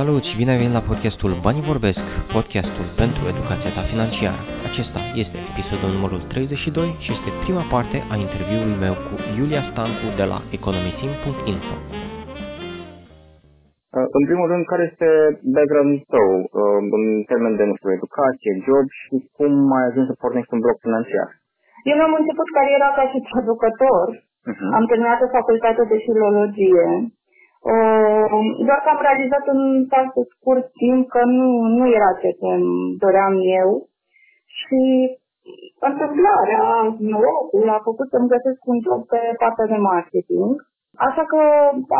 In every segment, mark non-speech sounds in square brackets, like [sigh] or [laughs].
Salut și bine ai venit la podcastul Banii Vorbesc, podcastul pentru educația ta financiară. Acesta este episodul numărul 32 și este prima parte a interviului meu cu Iulia Stancu de la economisim.info. Uh, în primul rând, care este background-ul tău uh, în termen de, nu știu, educație, job și cum ai ajuns să pornești un blog financiar? Eu mi-am început cariera ca și traducător. Uh-huh. Am terminat o facultate de filologie Uh, doar că am realizat în foarte scurt timp că nu, nu era ce îmi doream eu și întâmplarea, norocul, a făcut să-mi găsesc un job pe partea de marketing. Așa că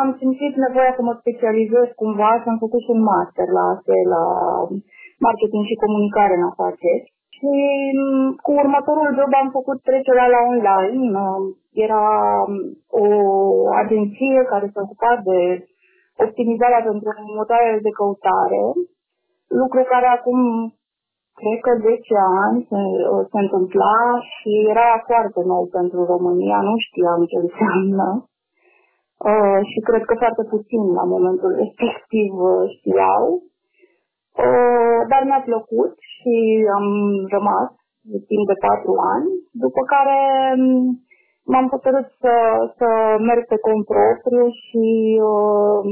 am simțit nevoia să mă specializez cumva și am făcut și un master la ASE, la marketing și comunicare în afaceri. Și mm, cu următorul job am făcut trecerea la online. Era mm, o agenție care se ocupa de optimizarea pentru motoarele de căutare, lucru care acum cred că 10 ani se, se întâmpla și era foarte nou pentru România, nu știam ce înseamnă. Uh, și cred că foarte puțin la momentul [laughs] respectiv uh, știau. Uh, dar mi-a plăcut și am rămas timp de patru ani, după care mm, m-am hotărât să, să merg pe cont propriu și uh,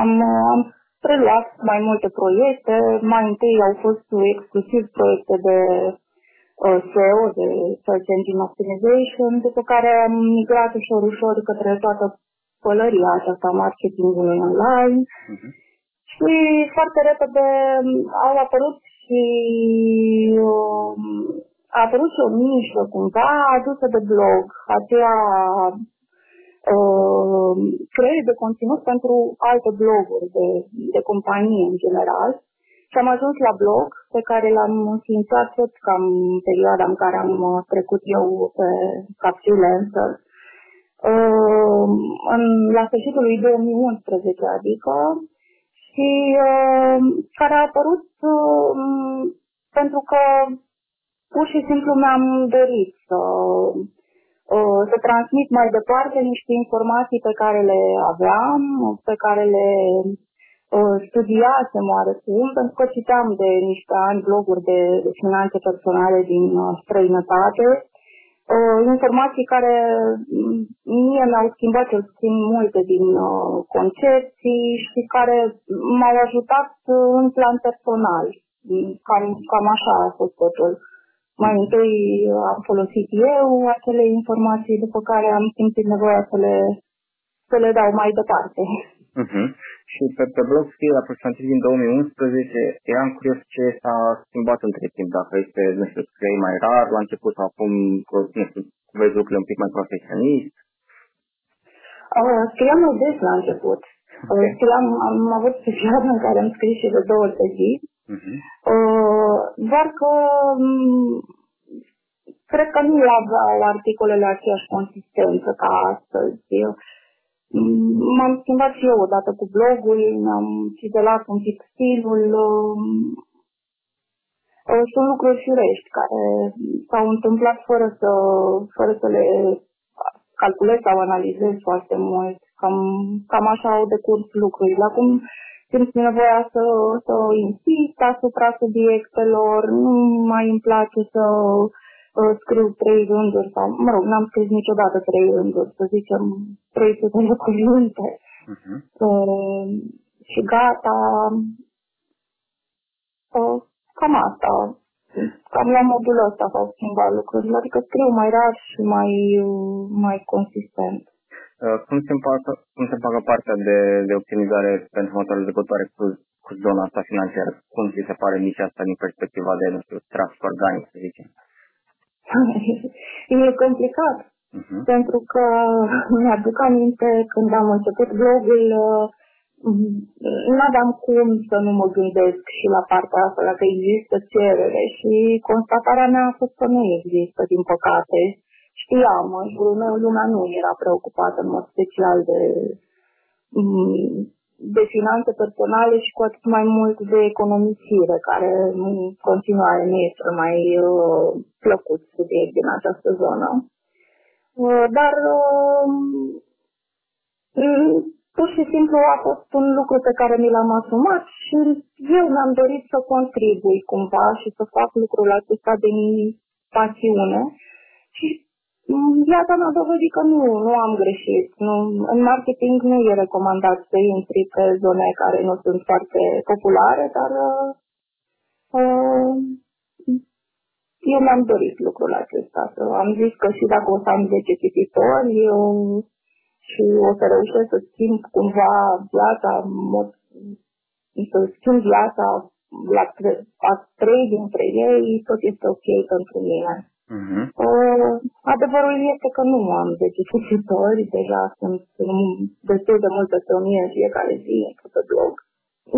am, am preluat mai multe proiecte. Mai întâi au fost exclusiv proiecte de uh, SEO, de Search Engine Optimization, după care am migrat ușor, ușor către toată pălăria aceasta marketingului online. Uh-huh. Și foarte repede au apărut și uh, a apărut și o nișă cumva adusă de blog, aceea uh, creări de conținut pentru alte bloguri de, de companie în general. Și am ajuns la blog pe care l-am înființat tot cam perioada în care am trecut eu pe ca freelancer. Uh, în, la sfârșitul lui 2011, adică, și uh, care a apărut uh, pentru că pur și simplu mi-am dorit să, uh, să transmit mai departe niște informații pe care le aveam, pe care le uh, studiasem oarecum, pentru că citeam de niște ani bloguri de, de finanțe personale din uh, străinătate, informații care mm, mie mi-au schimbat cel puțin multe din concepții și care m-au ajutat în plan personal. Cam, cam așa a fost totul. Mai întâi am folosit eu acele informații, după care am simțit nevoia să le, să le dau mai departe. Uh-huh. Și pe, pe blog scrie aproximativ din 2011, eram curios ce s-a schimbat între timp, dacă este, nu știu, scrie mai rar la început sau acum, nu știu, vezi lucrurile un pic mai profesionist? Uh, scriam mai des la început. Okay. Uh, scriam, am avut perioada în care am scris și de două ori pe zi, Uh-huh. Uh, doar că um, cred că nu aveau articolele aceeași consistență ca astăzi. Mm, m-am schimbat și eu odată cu blogul, am cizelat un pic stilul. Um, uh, sunt lucruri firești care s-au întâmplat fără să, fără să le calculez sau analizez foarte mult. Cam, cam așa au decurs lucrurile. Acum simt nevoia să, să insist asupra subiectelor, nu mai îmi place să uh, scriu trei rânduri sau, mă rog, n-am scris niciodată trei rânduri, să zicem 300 de cuvinte. Uh-huh. Uh, și gata. Uh, cam asta. Cam la modul ăsta s-au schimbat lucrurile, adică scriu mai rar și mai, mai consistent. Uh, cum se împacă, cum se împacă partea de, de optimizare pentru motorul de căutare cu, cu zona asta financiară? Cum ți se pare nici asta din perspectiva de, nu știu, trafic organic, să zicem? [laughs] e complicat, uh-huh. pentru că mi-aduc aminte când am început blogul, uh, nu aveam cum să nu mă gândesc și la partea asta, dacă există cerere și constatarea mea a fost că nu există, din păcate știam, în jurul meu lumea nu era preocupată în mod special de, mm, de finanțe personale și cu atât mai mult de economisire, care în continuare nu este mai uh, plăcut subiect din această zonă. Uh, dar uh, pur și simplu a fost un lucru pe care mi l-am asumat și eu mi-am dorit să contribui cumva și să fac lucrul acesta de pasiune și viața m-a dovedit că nu, nu am greșit. Nu, în marketing nu e recomandat să intri pe zone care nu sunt foarte populare, dar uh, eu mi-am dorit lucrul acesta. Am zis că și dacă o să am 10 cititori, eu și o să reușesc să schimb cumva viața, mod, să schimb viața la a trei dintre ei, tot este ok pentru mine. Uh-huh. Uh, adevărul este că nu am 10 cititori, deja sunt destul de multe pe mine în fiecare zi pe blog.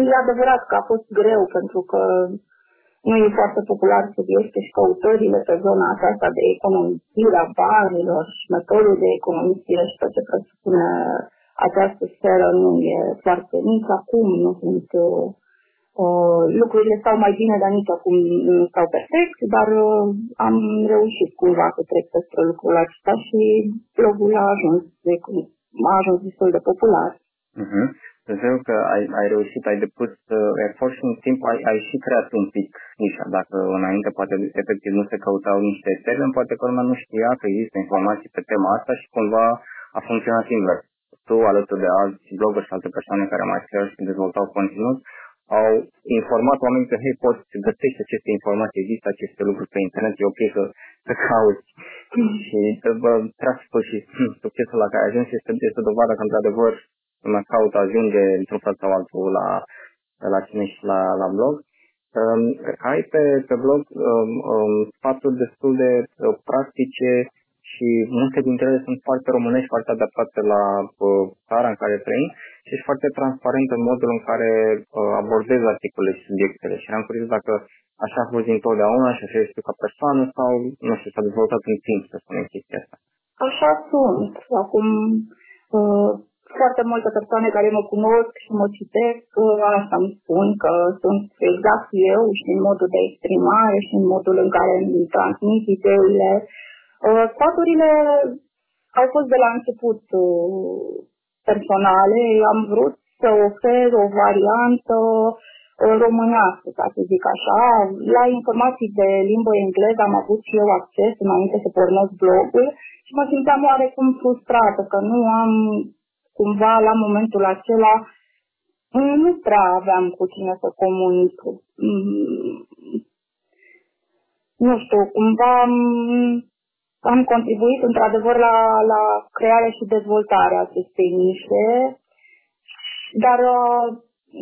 E adevărat că a fost greu pentru că nu e foarte popular subiecte și căutările pe zona aceasta de economisire a banilor și metodul de economisire și tot ce presupune această sferă nu e foarte nici acum, nu sunt uh, uh, lucrurile stau mai bine, dar nici acum nu stau perfect, dar uh, am reușit cumva să trec peste lucrul acesta și blogul a ajuns, de, a ajuns destul de popular. Uh-huh. Pentru că ai, ai reușit, ai depus uh, efort și în timp ai, ai și creat un pic nișa. Dacă înainte poate efectiv nu se căutau niște termeni, poate că lumea nu știa că există informații pe tema asta și cumva a funcționat invers. Tu, alături de alți bloggeri și alte persoane care mai scriu și dezvoltau conținut, au informat oamenii că, hei, poți găsești aceste informații, există aceste lucruri pe internet, e ok să, să cauți. și bă, traficul și hm, succesul la care ai ajuns este, este dovadă că, într-adevăr, lumea caută ajunge într-un fel sau altul la, la tine și la, la blog. Um, ai pe, pe blog um, um, sfaturi destul de uh, practice și multe dintre ele sunt foarte românești, foarte adaptate la uh, țara în care trăim și ești foarte transparent în modul în care uh, abordezi articolele și subiectele. Și am curios dacă așa a fost întotdeauna și așa ești ca persoană sau, nu știu, s-a dezvoltat în timp, să spunem chestia asta. Așa sunt. Acum, uh, foarte multe persoane care mă cunosc și mă citesc, uh, asta îmi spun că sunt exact eu și în modul de exprimare și în modul în care îmi transmit ideile. Uh, sfaturile au fost de la început uh, personale, am vrut să ofer o variantă românească, ca să zic așa. La informații de limbă engleză am avut și eu acces înainte să pornesc blogul și mă simțeam oarecum frustrată că nu am cumva la momentul acela nu prea aveam cu cine să comunic. Mm, nu știu, cumva am, am contribuit într-adevăr la, la crearea și dezvoltarea acestei nișe, dar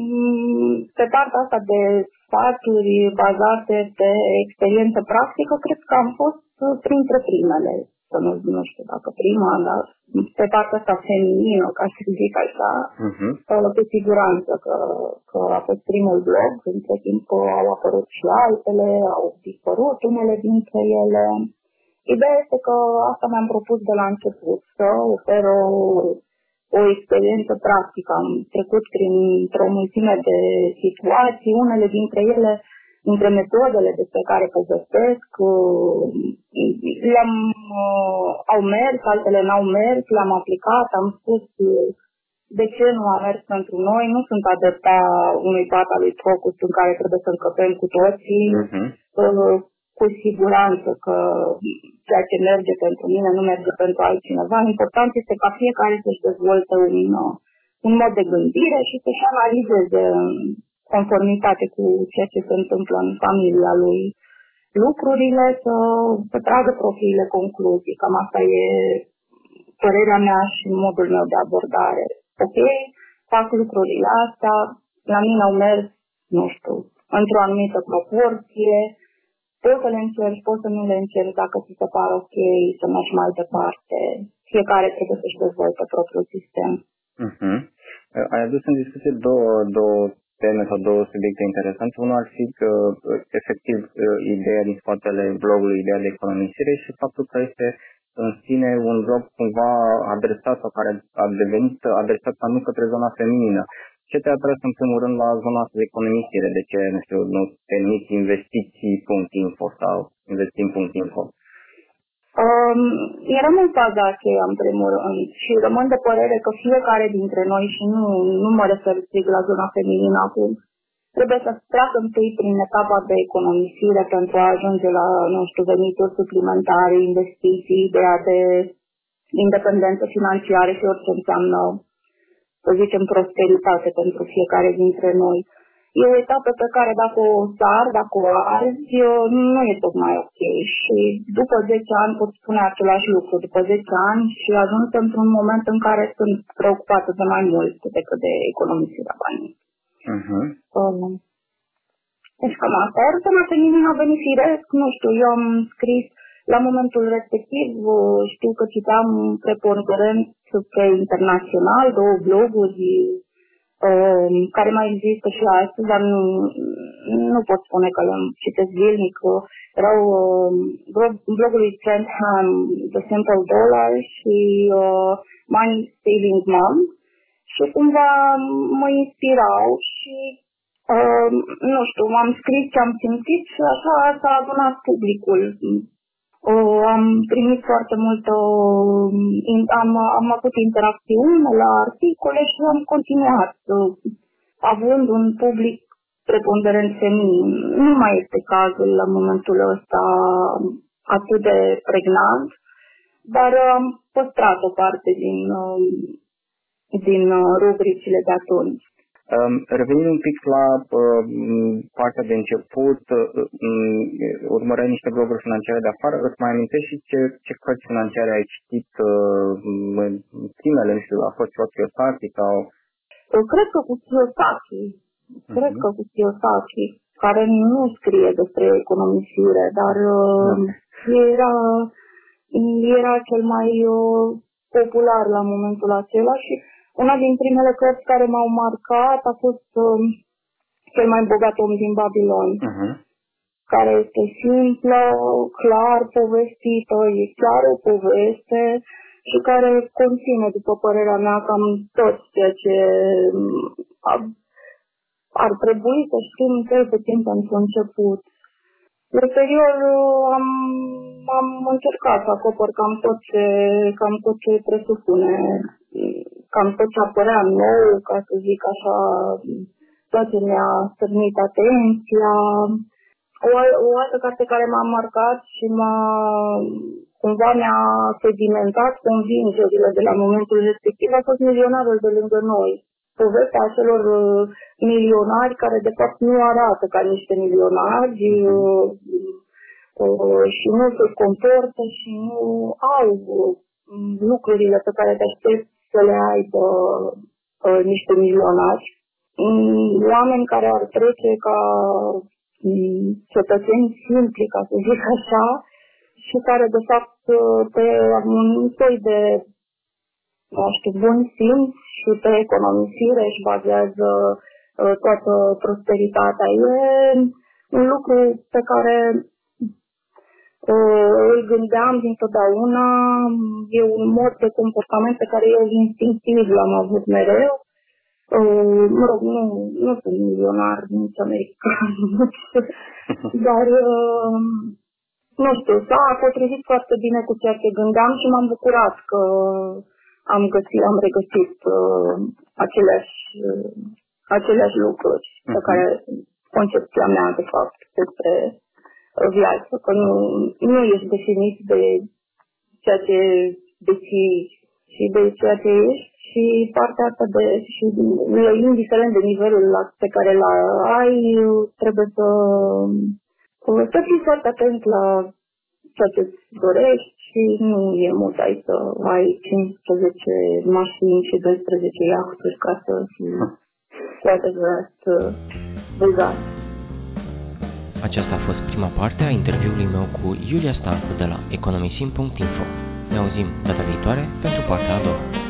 mm, pe partea asta de sfaturi bazate pe experiență practică, cred că am fost printre primele să nu, nu știu dacă prima, dar pe partea asta feminină, ca să zic așa, uh-huh. cu siguranță că, că a fost primul blog, între timp au apărut și altele, au dispărut unele dintre ele. Ideea este că asta mi-am propus de la început, să ofer o, o experiență practică. Am trecut prin o mulțime de situații, unele dintre ele între metodele despre care povestesc, uh, le-am, uh, au mers, altele n-au mers, le-am aplicat, am spus uh, de ce nu a mers pentru noi, nu sunt adepta unui pat al lui Focus în care trebuie să încăpem cu toții, uh-huh. Cu siguranță că ceea ce merge pentru mine nu merge pentru altcineva. Important este ca fiecare să-și dezvolte un, un mod de gândire și să-și analizeze conformitate cu ceea ce se întâmplă în familia lui lucrurile, să, să tragă propriile concluzii. Cam asta e părerea mea și modul meu de abordare. Ok, fac lucrurile astea, la mine au mers, nu știu, într-o anumită proporție, poți să le încerci, poți să nu le încerci dacă ți se pare ok, să mergi mai departe. Fiecare trebuie să-și dezvolte propriul sistem. Uh-huh. Ai adus în discuție două, două teme sau două subiecte interesante. Unul ar fi că, efectiv, ideea din spatele blogului, ideea de economisire și faptul că este în sine un blog cumva adresat sau care a devenit adresat nu către zona feminină. Ce te-a atras în primul rând la zona asta de economisire? De ce, nu știu, nu te investiții.info sau investim.info? Um, eram în faza aceea, în primul rând, și rămân de părere că fiecare dintre noi, și nu, nu mă refer strict la zona feminină acum, trebuie să treacă întâi prin etapa de economisire pentru a ajunge la, nu știu, venituri suplimentare, investiții, ideea de independență financiară și orice înseamnă, să zicem, prosperitate pentru fiecare dintre noi. E o etapă pe care dacă o sar, dacă o arzi, nu e tocmai ok. Și după 10 ani pot spune același lucru. După 10 ani și ajuns într-un moment în care sunt preocupată de mai mult decât de economisirea banii. Uh-huh. Um, deci cam asta. Iar tema feminină a venit firesc, nu știu, eu am scris la momentul respectiv, știu că citam preponderent pe internațional, două bloguri um, care mai există și astăzi, dar nu, nu pot spune că le citesc zilnic. Erau um, blogul lui Trent Ham, The Simple Dollar și uh, Money Saving Mom și cumva mă inspirau și uh, nu știu, am scris ce am simțit și așa s-a adunat publicul. Uh, am primit foarte mult, uh, am, am avut interacțiune la articole și am continuat uh, având un public preponderent feminin. Nu mai este cazul la momentul ăsta atât de pregnant, dar am păstrat o parte din uh, din uh, rubricile de atunci. Um, revenind un pic la uh, partea de început, uh, um, urmăreai niște bloguri financiare de afară, îți mai amintești și ce, ce cărți financiare ai citit uh, în primele, nu știu, a fost ceva Kiyosaki sau... Cred că cu Kiyosaki, uh-huh. cred că cu Kiyosaki, care nu scrie despre economisire, dar uh, da. era, era cel mai uh, popular la momentul acela și una din primele cărți care m-au marcat a fost um, Cel mai bogat om din Babilon, uh-huh. care este simplă, clar povestită, e chiar o poveste și care conține, după părerea mea, cam tot ceea ce um, ar trebui să știm cel puțin pentru început. Ulterior am, am încercat să acopăr cam tot ce, cam tot ce presupune cam tot ce apărea nou, ca să zic așa, tot ce mi-a stârnit atenția. O, o altă carte care m-a marcat și m-a cumva mi-a sedimentat convingerile de la momentul respectiv a fost milionarul de lângă noi. Povestea acelor uh, milionari care de fapt nu arată ca niște milionari uh, uh, și nu se comportă și nu au uh, lucrurile pe care te aștepți să le aibă uh, niște milionari, mm, oameni care ar trece ca mm, cetățeni simpli, ca să zic așa, și care de fapt uh, pe un soi de nu știu, bun simț și pe economisire își bazează uh, toată prosperitatea. E un lucru pe care îl gândeam dintotdeauna, e un mod de comportament pe care eu instinctiv l-am avut mereu. Mă rog, nu, nu sunt milionar, nici american, [laughs] dar nu știu, s-a potrivit foarte bine cu ceea ce gândeam și m-am bucurat că am găsit, am regăsit uh, aceleași, uh, aceleași lucruri pe mhm. care concepția mea, de fapt, despre viață, că nu, nu ești definit de ceea ce deții și de ceea ce ești și partea asta de, și indiferent de nivelul la, pe care l ai, trebuie să, să fii foarte atent la ceea ce îți dorești și nu e mult ai să ai 15 mașini și 12 iahturi ca să fii cu adevărat bogat. Aceasta a fost prima parte a interviului meu cu Iulia Stancu de la economisim.info. Ne auzim data viitoare pentru partea a doua.